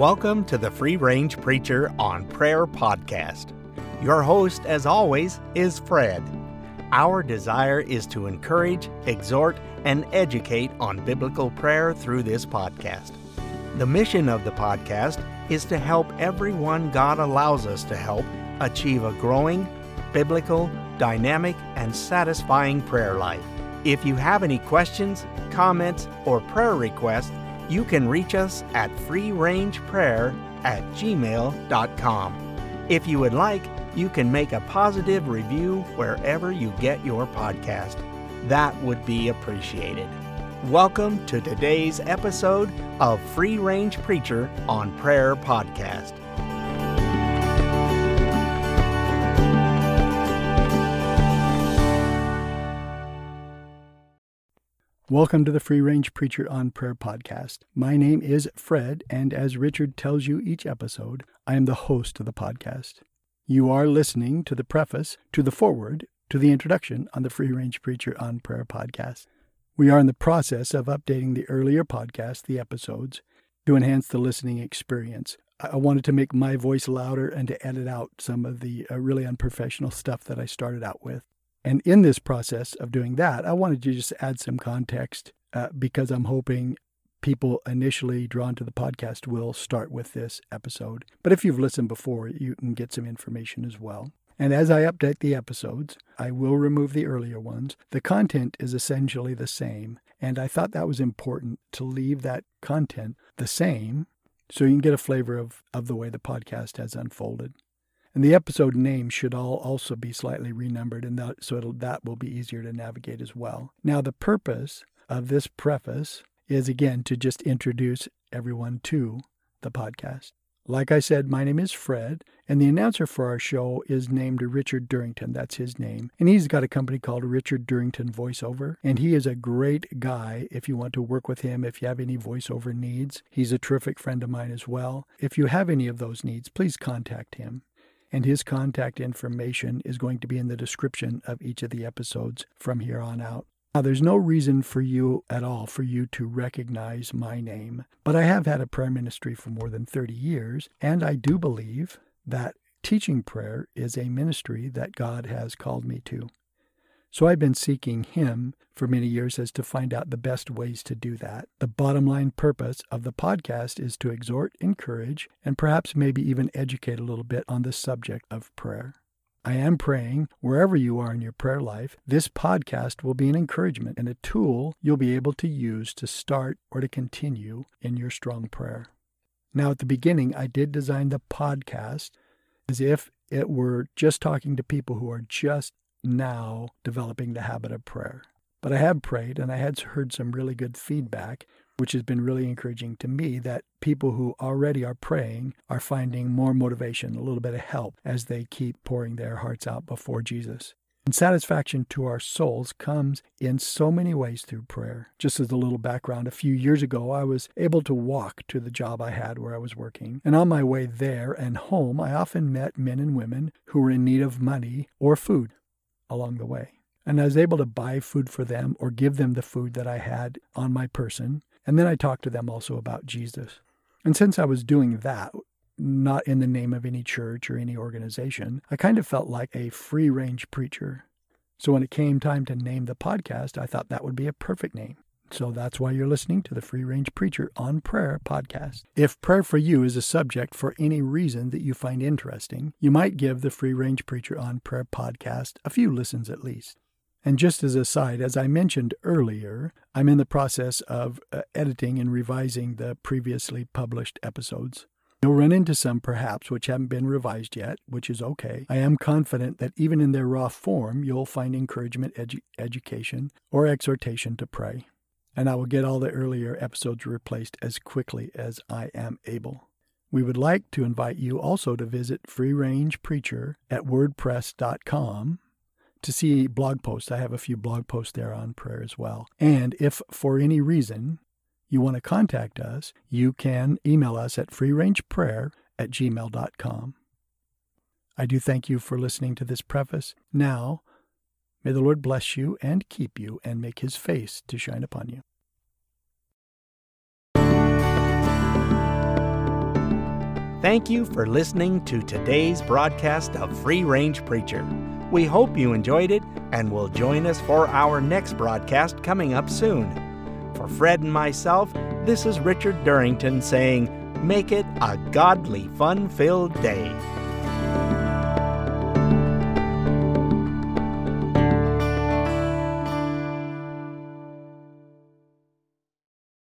Welcome to the Free Range Preacher on Prayer podcast. Your host, as always, is Fred. Our desire is to encourage, exhort, and educate on biblical prayer through this podcast. The mission of the podcast is to help everyone God allows us to help achieve a growing, biblical, dynamic, and satisfying prayer life. If you have any questions, comments, or prayer requests, you can reach us at freerangeprayer at gmail.com. If you would like, you can make a positive review wherever you get your podcast. That would be appreciated. Welcome to today's episode of Free Range Preacher on Prayer Podcast. Welcome to the Free Range Preacher on Prayer podcast. My name is Fred, and as Richard tells you each episode, I am the host of the podcast. You are listening to the preface, to the foreword, to the introduction on the Free Range Preacher on Prayer podcast. We are in the process of updating the earlier podcast, the episodes, to enhance the listening experience. I wanted to make my voice louder and to edit out some of the uh, really unprofessional stuff that I started out with. And in this process of doing that, I wanted to just add some context uh, because I'm hoping people initially drawn to the podcast will start with this episode. But if you've listened before, you can get some information as well. And as I update the episodes, I will remove the earlier ones. The content is essentially the same. And I thought that was important to leave that content the same so you can get a flavor of, of the way the podcast has unfolded. And the episode names should all also be slightly renumbered, and that, so that will be easier to navigate as well. Now, the purpose of this preface is again to just introduce everyone to the podcast. Like I said, my name is Fred, and the announcer for our show is named Richard Durrington. That's his name. And he's got a company called Richard Durrington Voiceover, and he is a great guy if you want to work with him, if you have any voiceover needs. He's a terrific friend of mine as well. If you have any of those needs, please contact him and his contact information is going to be in the description of each of the episodes from here on out. Now, there's no reason for you at all for you to recognize my name, but I have had a prayer ministry for more than 30 years, and I do believe that teaching prayer is a ministry that God has called me to. So I've been seeking Him for many years as to find out the best ways to do that. The bottom line purpose of the podcast is to exhort, encourage, and perhaps maybe even educate a little bit on the subject of prayer. I am praying wherever you are in your prayer life, this podcast will be an encouragement and a tool you'll be able to use to start or to continue in your strong prayer. Now, at the beginning, I did design the podcast as if it were just talking to people who are just now developing the habit of prayer. But I have prayed and I had heard some really good feedback, which has been really encouraging to me that people who already are praying are finding more motivation, a little bit of help as they keep pouring their hearts out before Jesus. And satisfaction to our souls comes in so many ways through prayer. Just as a little background, a few years ago, I was able to walk to the job I had where I was working. And on my way there and home, I often met men and women who were in need of money or food along the way. And I was able to buy food for them or give them the food that I had on my person. And then I talked to them also about Jesus. And since I was doing that, not in the name of any church or any organization, I kind of felt like a free range preacher. So when it came time to name the podcast, I thought that would be a perfect name. So that's why you're listening to the Free Range Preacher on Prayer podcast. If prayer for you is a subject for any reason that you find interesting, you might give the Free Range Preacher on Prayer podcast a few listens at least. And just as a side, as I mentioned earlier, I'm in the process of uh, editing and revising the previously published episodes. You'll run into some, perhaps, which haven't been revised yet, which is okay. I am confident that even in their raw form, you'll find encouragement, edu- education, or exhortation to pray and I will get all the earlier episodes replaced as quickly as I am able. We would like to invite you also to visit Free Range Preacher at WordPress.com to see blog posts. I have a few blog posts there on prayer as well. And if for any reason you want to contact us, you can email us at freerangeprayer at gmail.com. I do thank you for listening to this preface. Now, May the Lord bless you and keep you and make his face to shine upon you. Thank you for listening to today's broadcast of Free Range Preacher. We hope you enjoyed it and will join us for our next broadcast coming up soon. For Fred and myself, this is Richard Durrington saying, Make it a godly, fun filled day.